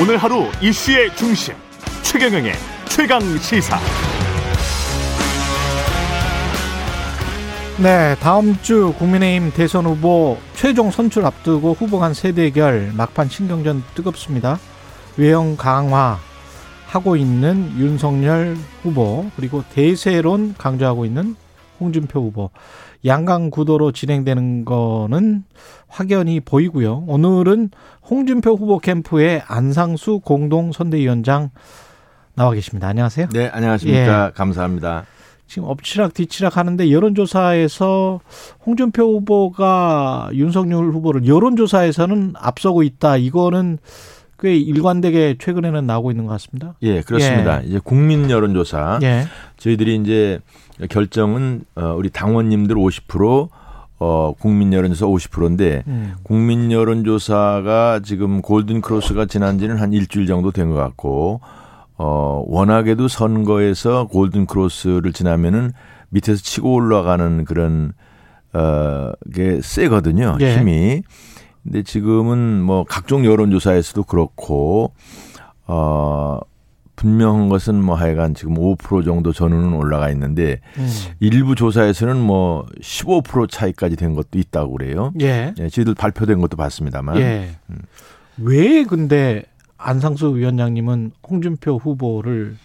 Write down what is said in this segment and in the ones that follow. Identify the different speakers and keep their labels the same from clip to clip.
Speaker 1: 오늘 하루 이슈의 중심 최경영의 최강 시사.
Speaker 2: 네, 다음 주 국민의힘 대선 후보 최종 선출 앞두고 후보 간 세대결 막판 신경전 뜨겁습니다. 외형 강화 하고 있는 윤석열 후보 그리고 대세론 강조하고 있는 홍준표 후보 양강 구도로 진행되는 거는 확연히 보이고요. 오늘은 홍준표 후보 캠프의 안상수 공동 선대위원장 나와 계십니다. 안녕하세요.
Speaker 3: 네, 안녕하십니까. 예. 감사합니다.
Speaker 2: 지금 엎치락 뒤치락 하는데 여론조사에서 홍준표 후보가 윤석열 후보를 여론조사에서는 앞서고 있다. 이거는 꽤 일관되게 최근에는 나오고 있는 것 같습니다.
Speaker 3: 예, 그렇습니다. 예. 이제 국민 여론조사 예. 저희들이 이제 결정은 어 우리 당원님들 50% 어, 국민 여론조사 50%인데 음. 국민 여론조사가 지금 골든 크로스가 지난 지는 한 일주일 정도 된 것 같고 어, 워낙에도 선거에서 골든 크로스를 지나면은 밑에서 치고 올라가는 그런 어, 게 세거든요. 예. 힘이. 근데 지금은 뭐 각종 여론조사에서도 그렇고 어 분명한 것은 뭐 하여간 지금 5% 정도 전후는 올라가 있는데 음. 일부 조사에서는 뭐 15% 차이까지 된 것도 있다고 그래요. 예. 예 저희들 발표된 것도 봤습니다만. 예.
Speaker 2: 음. 왜 근데 안상수 위원장님은 홍준표 후보를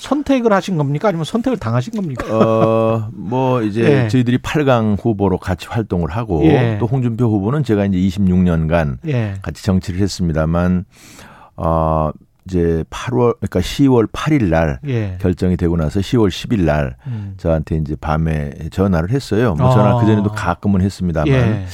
Speaker 2: 선택을 하신 겁니까? 아니면 선택을 당하신 겁니까?
Speaker 3: 어, 뭐 이제 예. 저희들이 8강 후보로 같이 활동을 하고 예. 또 홍준표 후보는 제가 이제 26년간 예. 같이 정치를 했습니다만 어 이제 8월 그러니까 10월 8일 날 예. 결정이 되고 나서 10월 10일 날 음. 저한테 이제 밤에 전화를 했어요. 뭐 전화 그 전에도 가끔은 했습니다만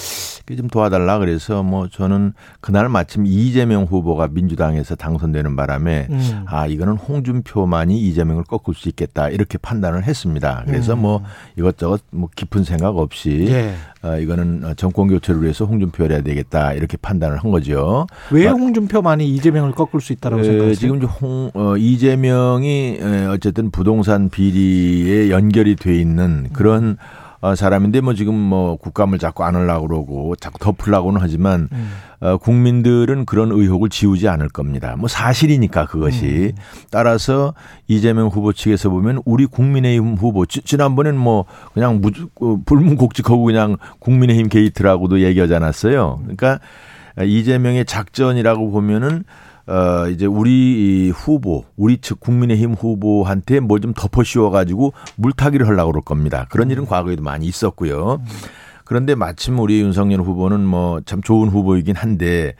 Speaker 3: 예. 좀 도와달라 그래서 뭐 저는 그날 마침 이재명 후보가 민주당에서 당선되는 바람에 음. 아 이거는 홍준표만이 이재명을 꺾을 수 있겠다 이렇게 판단을 했습니다. 그래서 음. 뭐 이것저것 뭐 깊은 생각 없이 예. 어, 이거는 정권 교체를 위해서 홍준표를 해야 되겠다 이렇게 판단을 한 거죠.
Speaker 2: 왜 홍준표만이 이재명을 꺾을 수 있다라고 생각하세요?
Speaker 3: 지금 홍 어, 이재명이 어쨌든 부동산 비리에 연결이 돼 있는 그런 음. 어, 사람인데 뭐 지금 뭐 국감을 자꾸 안 하려고 그러고 자꾸 덮으려고는 하지만 음. 어, 국민들은 그런 의혹을 지우지 않을 겁니다. 뭐 사실이니까 그것이 음. 따라서 이재명 후보 측에서 보면 우리 국민의힘 후보 지, 난번엔 뭐 그냥 무, 어, 불문곡직하고 그냥 국민의힘 게이트라고도 얘기하지 않았어요. 그러니까 이재명의 작전이라고 보면은 어, 이제 우리 후보, 우리 측 국민의힘 후보한테 뭐좀 덮어 씌워가지고 물타기를 하려고 그럴 겁니다. 그런 일은 과거에도 많이 있었고요. 그런데 마침 우리 윤석열 후보는 뭐 참 좋은 후보이긴 한데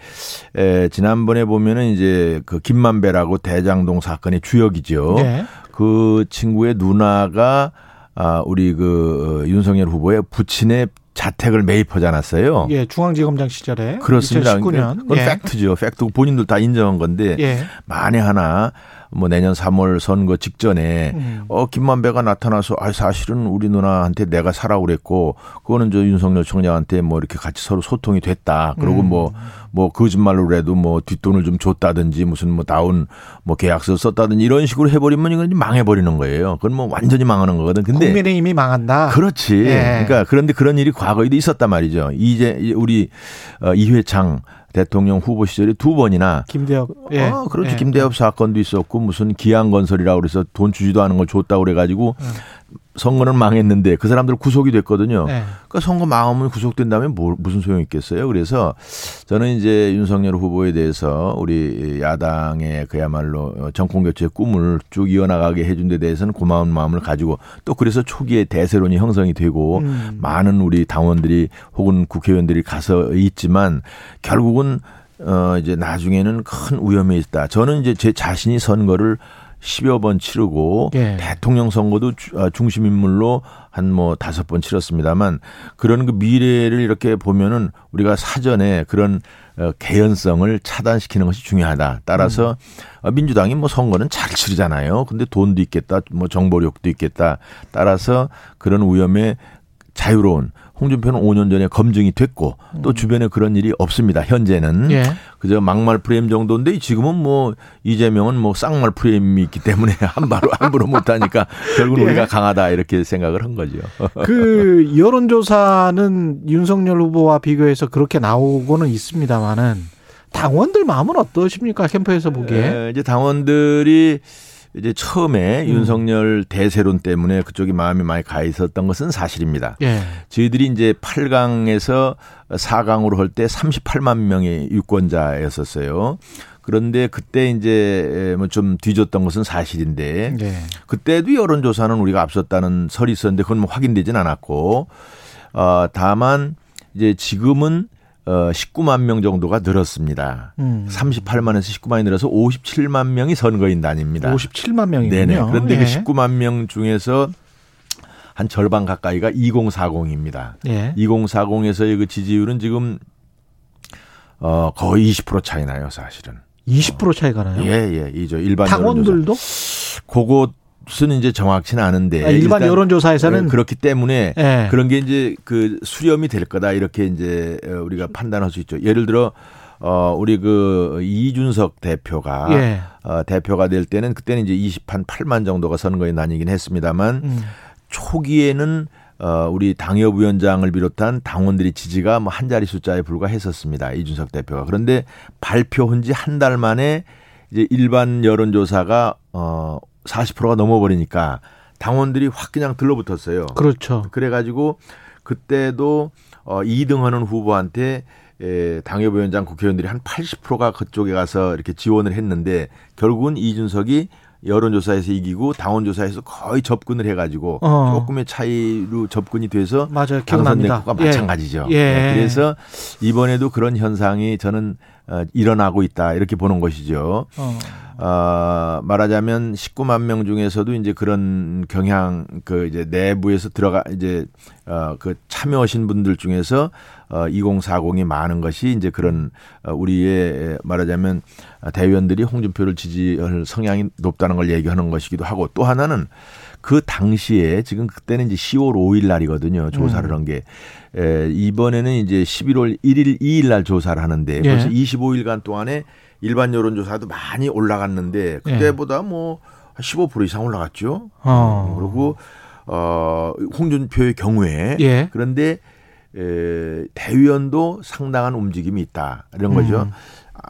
Speaker 3: 에, 지난번에 보면은 이제 그 김만배라고 대장동 사건의 주역이죠. 네. 그 친구의 누나가 아 우리 그 어, 윤석열 후보의 부친의 자택을 매입하지 않았어요.
Speaker 2: 예, 중앙지검장 시절에
Speaker 3: 그렇습니다. 2019년. 그건 예. 팩트죠. 팩트. 본인들 다 인정한 건데 예. 만에 하나 뭐 내년 3월 선거 직전에 음. 어 김만배가 나타나서 아 사실은 우리 누나한테 내가 사라고 그랬고 그거는 저 윤석열 총장한테 뭐 이렇게 같이 서로 소통이 됐다. 그리고 뭐뭐 음. 뭐 거짓말로 그래도 뭐 뒷돈을 좀 줬다든지 무슨 뭐 다운 뭐 계약서 썼다든지 이런 식으로 해버리면 이건 망해 버리는 거예요. 그건 뭐 완전히 망하는 거거든. 근데
Speaker 2: 국민의힘이 망한다.
Speaker 3: 그렇지. 예. 그러니까 그런데 그런 일이 과거에도 있었단 말이죠. 이제 우리 어, 이회창 대통령 후보 시절에 두 번이나
Speaker 2: 김대엽
Speaker 3: 예. 어, 그렇죠. 예. 김대엽 사건도 있었고 무슨 기안건설이라고 그래서 돈 주지도 않은 걸 줬다고 그래가지고 음. 선거는 망했는데 그 사람들 구속이 됐거든요. 네. 그러니까 선거 망하면 구속된다면 뭐, 무슨 소용이 있겠어요. 그래서 저는 이제 윤석열 후보에 대해서 우리 야당의 그야말로 정권 교체 꿈을 쭉 이어나가게 해준 데 대해서는 고마운 마음을 가지고 또 그래서 초기에 대세론이 형성이 되고 음. 많은 우리 당원들이 혹은 국회의원들이 가서 있지만 결국은 어 이제 나중에는 큰 위험이 있다. 저는 이제 제 자신이 선거를 10여 번 치르고 예. 대통령 선거도 아, 중심 인물로 한 뭐 다섯 번 치렀습니다만 그런 그 미래를 이렇게 보면은 우리가 사전에 그런 어, 개연성을 차단시키는 것이 중요하다. 따라서 음. 민주당이 뭐 선거는 잘 치르잖아요. 근데 돈도 있겠다, 뭐 정보력도 있겠다. 따라서 그런 위험에 자유로운 홍준표는 5년 전에 검증이 됐고 또 음. 주변에 그런 일이 없습니다. 현재는 예. 그저 막말 프레임 정도인데 지금은 뭐 이재명은 뭐 쌍말 프레임이 있기 때문에 한바로 함부로 못하니까 결국 은 예. 우리가 강하다 이렇게 생각을 한 거죠.
Speaker 2: 그 여론조사는 윤석열 후보와 비교해서 그렇게 나오고는 있습니다만은 당원들 마음은 어떠십니까? 캠프에서 보기에.
Speaker 3: 에, 이제 당원들이 이제 처음에 음. 윤석열 대세론 때문에 그쪽이 마음이 많이 가 있었던 것은 사실입니다. 예. 저희들이 이제 8강에서 4강으로 할 때 38만 명의 유권자였었어요. 그런데 그때 이제 뭐 좀 뒤졌던 것은 사실인데 네. 그때도 여론조사는 우리가 앞섰다는 설이 있었는데 그건 뭐 확인되진 않았고 어 다만 이제 지금은 어 19만 명 정도가 늘었습니다. 음. 38만에서 19만이 늘어서 57만 명이 선거인단입니다.
Speaker 2: 57만 명이군요. 네네.
Speaker 3: 그런데 그 예. 그 19만 명 중에서 한 절반 가까이가 2040입니다. 예. 2040에서의 그 지지율은 지금 어 거의 20% 차이 나요, 사실은.
Speaker 2: 20% 차이가 나요?
Speaker 3: 예, 예. 이죠. 일반
Speaker 2: 당원들도?
Speaker 3: 그것 은 이제 정확치는 않은데
Speaker 2: 아, 일반 여론조사에서는
Speaker 3: 그렇기 때문에 예. 그런 게 이제 그 수렴이 될 거다 이렇게 이제 우리가 판단할 수 있죠. 예를 들어 어 우리 그 이준석 대표가 예. 어 대표가 될 때는 그때는 이제 20한 8만 정도가 선거에 나뉘긴 했습니다만 음. 초기에는 어, 우리 당협위원장을 비롯한 당원들의 지지가 뭐 한 자리 숫자에 불과했었습니다. 이준석 대표가. 그런데 발표한 지 한 달 만에 이제 일반 여론조사가 어, 40%가 넘어버리니까 당원들이 확 그냥 들러붙었어요.
Speaker 2: 그렇죠.
Speaker 3: 그래가지고 그때도 어, 2등 하는 후보한테 에, 당협위원장 국회의원들이 한 80%가 그쪽에 가서 이렇게 지원을 했는데 결국은 이준석이 여론조사에서 이기고 당원조사에서 거의 접근을 해가지고 어. 조금의 차이로 접근이 돼서
Speaker 2: 맞아요. 기억납니다.
Speaker 3: 과 예. 마찬가지죠. 예. 네. 그래서 이번에도 그런 현상이 저는 어, 일어나고 있다 이렇게 보는 것이죠. 어. 어, 말하자면 19만 명 중에서도 이제 그런 경향 그 이제 내부에서 들어가 이제 어, 그 참여하신 분들 중에서 어, 2040이 많은 것이 이제 그런 어, 우리의 말하자면 대의원들이 홍준표를 지지할 성향이 높다는 걸 얘기하는 것이기도 하고 또 하나는 그 당시에 지금 그때는 이제 10월 5일 날이거든요. 조사를 음. 한 게. 에, 이번에는 이제 11월 1일, 2일 날 조사를 하는데 예. 벌써 25일간 동안에 일반 여론조사도 많이 올라갔는데 그때보다 예. 뭐15% 이상 올라갔죠. 어. 그리고 어 홍준표의 경우에 예. 그런데 에, 대위원도 상당한 움직임이 있다 이런 거죠.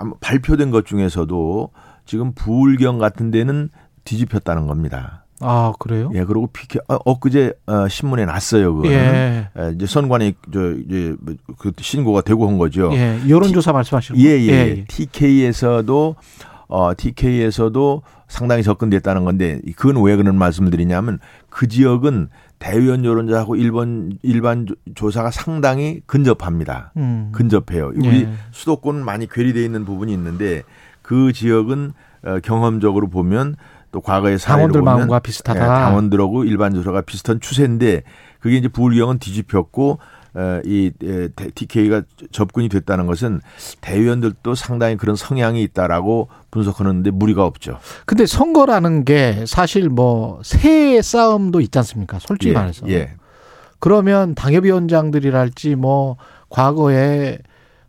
Speaker 3: 음. 발표된 것 중에서도 지금 부울경 같은 데는 뒤집혔다는 겁니다.
Speaker 2: 아 그래요?
Speaker 3: 예, 그리고 피케 어, 엊그제 어, 신문에 났어요. 그거는 예. 예, 이제 선관위 저 이제 그 신고가 되고 한 거죠.
Speaker 2: 예, 여론조사 말씀하시는
Speaker 3: 예, 예, 예, 예. TK에서도 어 TK에서도 상당히 접근됐다는 건데 그건 왜 그런 말씀을 드리냐면 그 지역은 대의원 여론조사하고 일본 일반 조사가 상당히 근접합니다. 음. 근접해요. 우리 예. 수도권은 많이 괴리돼 있는 부분이 있는데 그 지역은 어, 경험적으로 보면 또 과거의 사례로
Speaker 2: 당원들 보면 마음과 비슷하다. 네,
Speaker 3: 당원들하고 일반 조사가 비슷한 추세인데 그게 이제 부울경은 뒤집혔고 어, 이 TK가 접근이 됐다는 것은 대의원들도 상당히 그런 성향이 있다라고 분석하는데 무리가 없죠.
Speaker 2: 근데 선거라는 게 사실 뭐 새 싸움도 있지 않습니까? 솔직히
Speaker 3: 예,
Speaker 2: 말해서.
Speaker 3: 예.
Speaker 2: 그러면 당협위원장들이랄지 뭐 과거에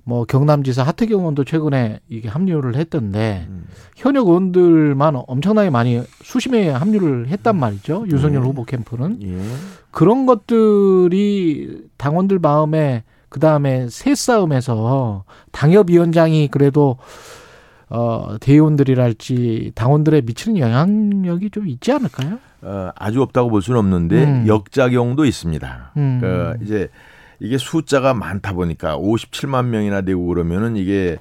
Speaker 2: 뭐 경남지사 하태경 의원도 최근에 이게 합류를 했던데 음. 현역 의원들만 엄청나게 많이 수심에 합류를 했단 말이죠. 윤석열 예. 후보 캠프는 예. 그런 것들이 당원들 마음에 그 다음에 새 싸움에서 당협위원장이 그래도 어 대의원들이랄지 당원들에 미치는 영향력이 좀 있지 않을까요?
Speaker 3: 어, 아주 없다고 볼 수는 없는데 음. 역작용도 있습니다. 음. 그 이제 이게 숫자가 많다 보니까 57만 명이나 되고 그러면은 이게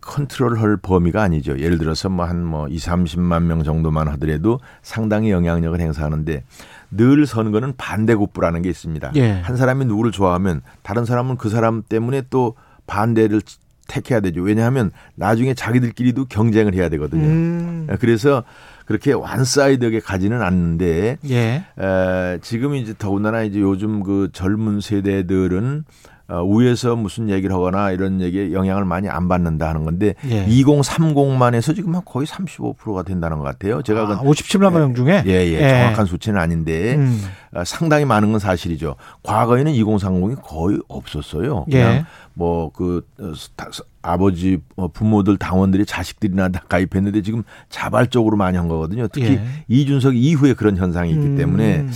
Speaker 3: 컨트롤할 범위가 아니죠. 예를 들어서 뭐 한뭐 뭐 2, 30만 명 정도만 하더라도 상당히 영향력을 행사하는데 늘 선거는 반대급부라는 게 있습니다. 예. 한 사람이 누구를 좋아하면 다른 사람은 그 사람 때문에 또 반대를 택해야 되죠. 왜냐하면 나중에 자기들끼리도 경쟁을 해야 되거든요. 음. 그래서 그렇게 완사이드하게 가지는 않는데 예. 에, 지금 이제 더군다나 이제 요즘 그 젊은 세대들은 어, 위에서 무슨 얘기를 하거나 이런 얘기에 영향을 많이 안 받는다 하는 건데 예. 2030만 해서 지금 거의 35%가 된다는 것 같아요. 제가
Speaker 2: 아, 57만 명 중에
Speaker 3: 예, 예, 예. 정확한 수치는 아닌데 음. 어, 상당히 많은 건 사실이죠. 과거에는 2030이 거의 없었어요. 그냥 예. 뭐그 어, 아버지 어, 부모들 당원들이 자식들이나 다 가입했는데 지금 자발적으로 많이 한 거거든요. 특히 예. 이준석 이후에 그런 현상이 있기 음. 때문에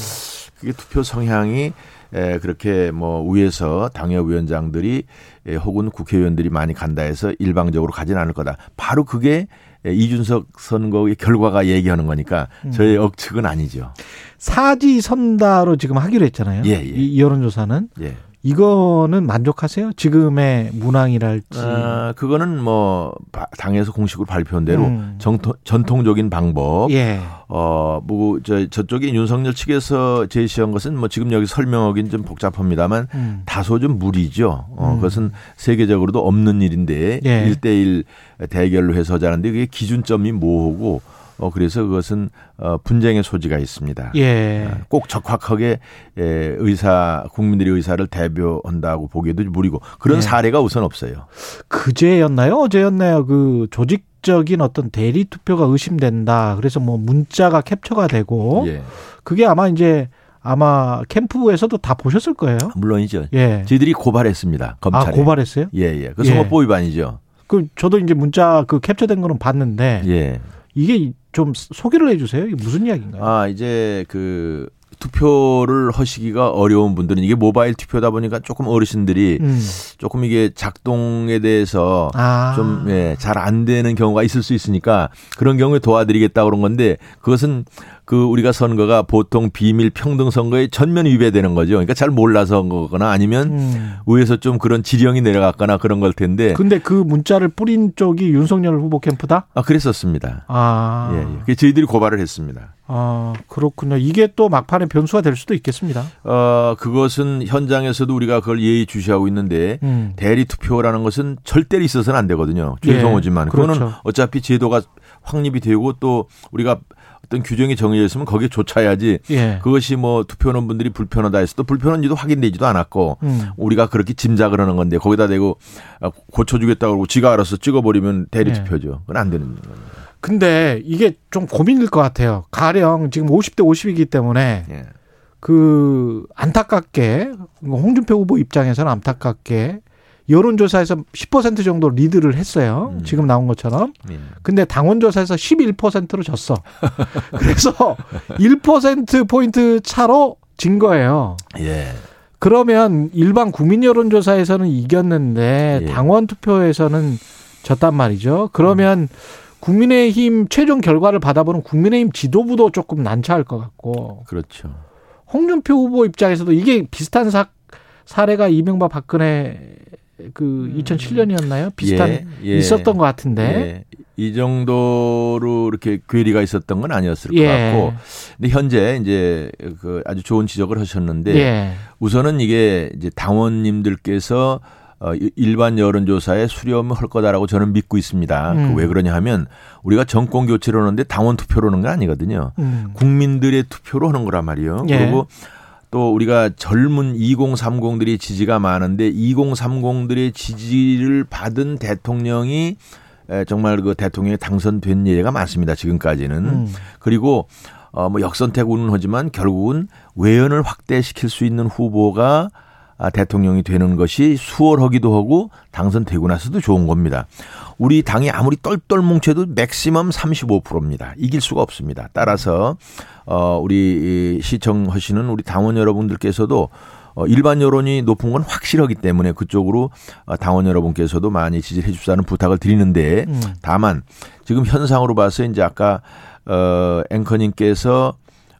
Speaker 3: 그게 투표 성향이 에, 그렇게 뭐 위에서 당협위원장들이 에, 혹은 국회의원들이 많이 간다 해서 일방적으로 가진 않을 거다. 바로 그게 이준석 선거의 결과가 얘기하는 거니까 음. 저의 억측은 아니죠.
Speaker 2: 사지 선다로 지금 하기로 했잖아요. 예, 예. 이 여론조사는. 예. 이거는 만족하세요? 지금의 문항이랄지.
Speaker 3: 아, 그거는 뭐 당에서 공식으로 발표한 대로 음. 정통, 전통적인 방법. 예. 어, 뭐, 저, 저쪽에 윤석열 측에서 제시한 것은 뭐 지금 여기 설명하기는 좀 복잡합니다만 음. 다소 좀 무리죠. 어, 음. 그것은 세계적으로도 없는 일인데 예. 1대1 대결로 해서 하자는데 그게 기준점이 뭐고 어 그래서 그것은 어 분쟁의 소지가 있습니다. 예. 어, 꼭 적확하게 예, 의사 국민들의 의사를 대표한다고 보기에도 무리고 그런 예. 사례가 우선 없어요.
Speaker 2: 그제였나요? 어제였나요? 그 조직 적인 어떤 대리 투표가 의심된다. 그래서 뭐 문자가 캡처가 되고 예. 그게 아마 이제 아마 캠프에서도 다 보셨을 거예요.
Speaker 3: 물론이죠. 예. 저희들이 고발했습니다. 검찰에. 아,
Speaker 2: 고발했어요?
Speaker 3: 예, 예. 그 선거법 위반이죠.
Speaker 2: 그 저도 이제 문자 그 캡처된 거는 봤는데 예. 이게 좀 소개를 해주세요. 이게 무슨 이야기인가요?
Speaker 3: 아 이제 그 투표를 하시기가 어려운 분들은 이게 모바일 투표다 보니까 조금 어르신들이 음. 조금 이게 작동에 대해서 아. 좀 예, 잘안 되는 경우가 있을 수 있으니까 그런 경우에 도와드리겠다 그런 건데 그것은 그 우리가 선거가 보통 비밀 평등 선거에 전면 위배되는 거죠. 그러니까 잘 몰라서 거거나 아니면 음. 위에서 좀 그런 지령이 내려갔거나 그런 걸 텐데.
Speaker 2: 근데 그 문자를 뿌린 쪽이 윤석열 후보 캠프다?
Speaker 3: 아, 그랬었습니다. 아. 예, 예. 저희들이 고발을 했습니다.
Speaker 2: 아, 그렇군요. 이게 또 막판에 변수가 될 수도 있겠습니다.
Speaker 3: 어, 그것은 현장에서도 우리가 그걸 예의 주시하고 있는데 음. 대리 투표라는 것은 절대로 있어서는 안 되거든요. 죄송하지만. 예, 그렇죠. 그거는 어차피 제도가 확립이 되고 또 우리가 어떤 규정이 정해져 있으면 거기에 조차야지 예. 그것이 뭐 투표하는 분들이 불편하다 해서 또 불편한지도 확인되지도 않았고 음. 우리가 그렇게 짐작을 하는 건데 거기다 대고 아, 고쳐주겠다고 그러고 지가 알아서 찍어버리면 대리 투표죠. 예. 그건 안 되는 겁니다.
Speaker 2: 근데 이게 좀 고민일 것 같아요. 가령 지금 50대 50이기 때문에 예. 그 안타깝게 홍준표 후보 입장에서는 안타깝게 여론조사에서 10% 정도 리드를 했어요. 음. 지금 나온 것처럼. 음. 근데 당원조사에서 11%로 졌어. 그래서 1%포인트 차로 진 거예요. 예. 그러면 일반 국민 여론조사에서는 이겼는데 예. 당원 투표에서는 졌단 말이죠. 그러면 음. 국민의힘 최종 결과를 받아보는 국민의힘 지도부도 조금 난처할 것 같고.
Speaker 3: 그렇죠.
Speaker 2: 홍준표 후보 입장에서도 이게 비슷한 사, 사례가 이명박 박근혜 그 2007년이었나요? 음. 비슷한 예, 예, 있었던 것 같은데.
Speaker 3: 예. 이 정도로 이렇게 괴리가 있었던 건 아니었을 것 예. 같고. 근데 현재 이제 그 아주 좋은 지적을 하셨는데 예. 우선은 이게 이제 당원님들께서 어, 일반 여론조사에 수렴을 할 거다라고 저는 믿고 있습니다. 음. 그왜 그러냐 하면 우리가 정권 교체를 하는데 당원 투표로 하는 건 아니거든요. 음. 국민들의 투표로 하는 거란 말이에요. 예. 그리고 또 우리가 젊은 2030들이 지지가 많은데 2030들의 지지를 받은 대통령이 정말 그 대통령이 당선된 예가 많습니다. 지금까지는. 음. 그리고 어뭐 역선택은 하지만 결국은 외연을 확대시킬 수 있는 후보가 아, 대통령이 되는 것이 수월하기도 하고 당선되고 나서도 좋은 겁니다. 우리 당이 아무리 똘똘 뭉쳐도 맥시멈 35%입니다. 이길 수가 없습니다. 따라서 어 우리 시청하시는 우리 당원 여러분들께서도 어, 일반 여론이 높은 건 확실하기 때문에 그쪽으로 어, 당원 여러분께서도 많이 지지해 주시다는 부탁을 드리는데 음. 다만 지금 현상으로 봐서 이제 아까 어 앵커님께서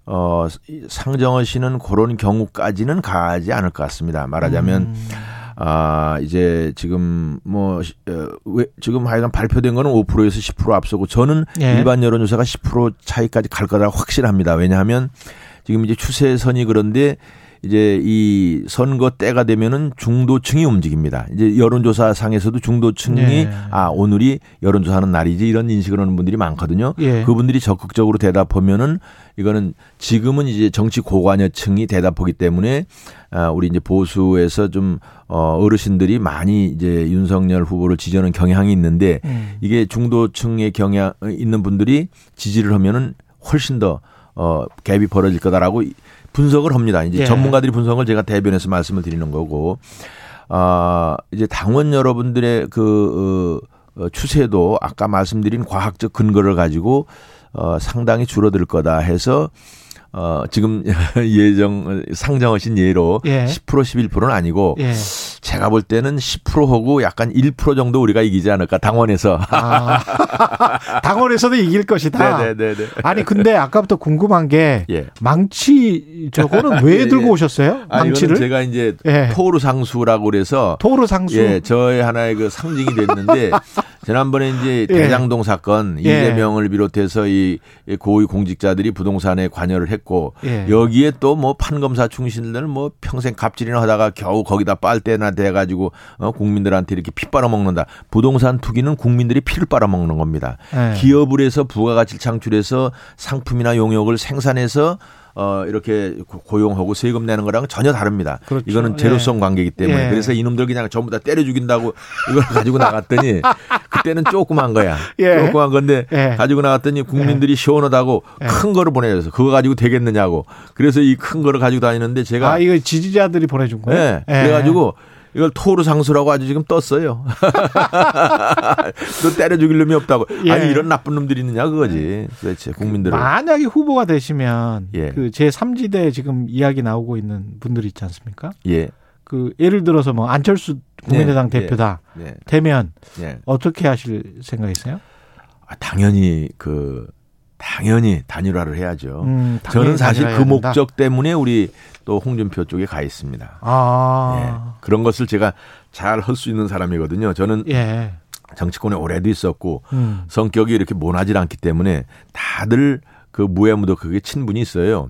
Speaker 3: 어, 상정하시는 그런 경우까지는 가지 않을 것 같습니다. 말하자면, 음. 아, 이제 지금 뭐, 어, 왜, 지금 하여간 발표된 거는 5%에서 10% 앞서고 저는 예. 일반 여론조사가 10% 차이까지 갈 거라고 확실합니다. 왜냐하면 지금 이제 추세선이 그런데 이제 이 선거 때가 되면은 중도층이 움직입니다. 이제 여론조사 상에서도 중도층이 네. 아 오늘이 여론조사하는 날이지 이런 인식을 하는 분들이 많거든요. 예. 그분들이 적극적으로 대답하면은 이거는 지금은 이제 정치 고관여층이 대답하기 때문에 아 우리 이제 보수에서 좀 어, 어르신들이 많이 이제 윤석열 후보를 지지하는 경향이 있는데 음. 이게 중도층의 경향 있는 분들이 지지를 하면은 훨씬 더 어, 갭이 벌어질 거다라고 분석을 합니다. 이제 예. 전문가들이 분석을 제가 대변해서 말씀을 드리는 거고, 아, 이제 당원 여러분들의 그, 어, 추세도 아까 말씀드린 과학적 근거를 가지고 어, 상당히 줄어들 거다 해서 어, 지금 예정, 상정하신 예로 예. 10% 11%는 아니고 예. 제가 볼 때는 10%하고 약간 1% 정도 우리가 이기지 않을까 당원에서. 아,
Speaker 2: 당원에서도 이길 것이다.
Speaker 3: 네네네.
Speaker 2: 아니 근데 아까부터 궁금한 게 예. 망치 저거는 왜 예, 예. 들고 오셨어요? 망치를?
Speaker 3: 아, 제가 이제 예. 토르 상수라고 그래서
Speaker 2: 토르 상수.
Speaker 3: 예, 저의 하나의 그 상징이 됐는데 지난번에 이제 예. 대장동 사건 이재명을 비롯해서 이 고위 공직자들이 부동산에 관여를 했고 여기에 또 뭐 판검사 충신들 뭐 평생 갑질이나 하다가 겨우 거기다 빨대나 돼가지고 어, 국민들한테 이렇게 피 빨아먹는다. 부동산 투기는 국민들이 피를 빨아먹는 겁니다. 네. 기업을 해서 부가가치를 창출해서 상품이나 용역을 생산해서 어, 이렇게 고용하고 세금 내는 거랑 전혀 다릅니다. 그렇죠. 이거는 제로성 예. 관계이기 때문에. 예. 그래서 이놈들 그냥 전부 다 때려 죽인다고 이걸 가지고 나갔더니 그때는 조그만 거야. 예. 조그만 건데 예. 가지고 나갔더니 국민들이 예. 시원하다고 예. 큰 거를 보내줘서 그거 가지고 되겠느냐고. 그래서 이 큰 거를 가지고 다니는데 제가.
Speaker 2: 아, 이거 지지자들이 보내준 거예요?
Speaker 3: 네. 그래가지고 이걸 토르 상수라고 아주 지금 떴어요. 너 때려 죽일 놈이 없다고. 예. 아니 이런 나쁜 놈들이 있느냐 그거지. 도대체 국민들은.
Speaker 2: 만약에 후보가 되시면 예. 그 제 3지대 지금 이야기 나오고 있는 분들이 있지 않습니까?
Speaker 3: 예.
Speaker 2: 그 예를 들어서 뭐 안철수 국민의당 예. 대표다 예. 되면 예. 어떻게 하실 생각이세요?
Speaker 3: 아, 당연히 그 당연히 단일화를 해야죠. 음, 저는 사실 그 목적 때문에 우리 또 홍준표 쪽에 가 있습니다. 아. 예, 그런 것을 제가 잘 할 수 있는 사람이거든요. 저는 예. 정치권에 오래도 있었고 음. 성격이 이렇게 모나질 않기 때문에 다들 그 무해무도 그게 친분이 있어요.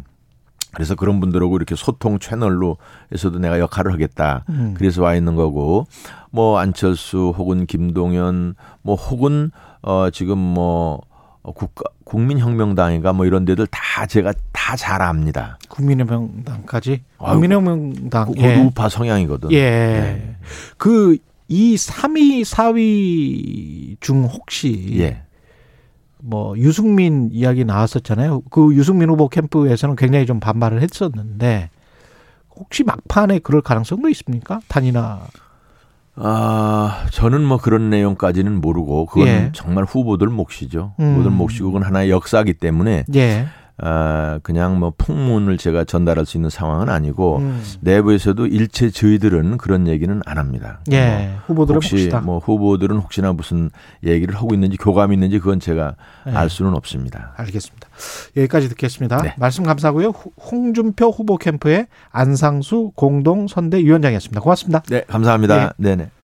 Speaker 3: 그래서 그런 분들하고 이렇게 소통 채널로 해서도 내가 역할을 하겠다. 음. 그래서 와 있는 거고 뭐 안철수 혹은 김동연 뭐 혹은 어 지금 뭐 어, 국가 국민혁명당인가 뭐 이런 데들 다 제가 다 잘 압니다.
Speaker 2: 국민혁명당까지? 국민혁명당
Speaker 3: 그, 예. 우파 성향이거든.
Speaker 2: 예. 네. 그이 3위, 4위 중 혹시 예. 뭐 유승민 이야기 나왔었잖아요. 그 유승민 후보 캠프에서는 굉장히 좀 반발을 했었는데 혹시 막판에 그럴 가능성도 있습니까? 단이나
Speaker 3: 아, 저는 뭐 그런 내용까지는 모르고 그건 예. 정말 후보들 몫이죠. 음. 후보들 몫이고 그건 하나의 역사기 때문에 예. 아, 그냥 뭐 풍문을 제가 전달할 수 있는 상황은 아니고 음. 내부에서도 일체 저희들은 그런 얘기는 안 합니다.
Speaker 2: 예. 뭐 후보들은
Speaker 3: 혹시 봅시다. 뭐 후보들은 혹시나 무슨 얘기를 하고 있는지 교감이 있는지 그건 제가 예. 알 수는 없습니다.
Speaker 2: 알겠습니다. 여기까지 듣겠습니다. 네. 말씀 감사하고요. 홍준표 후보 캠프의 안상수 공동 선대위원장이었습니다. 고맙습니다.
Speaker 3: 네, 감사합니다. 네. 네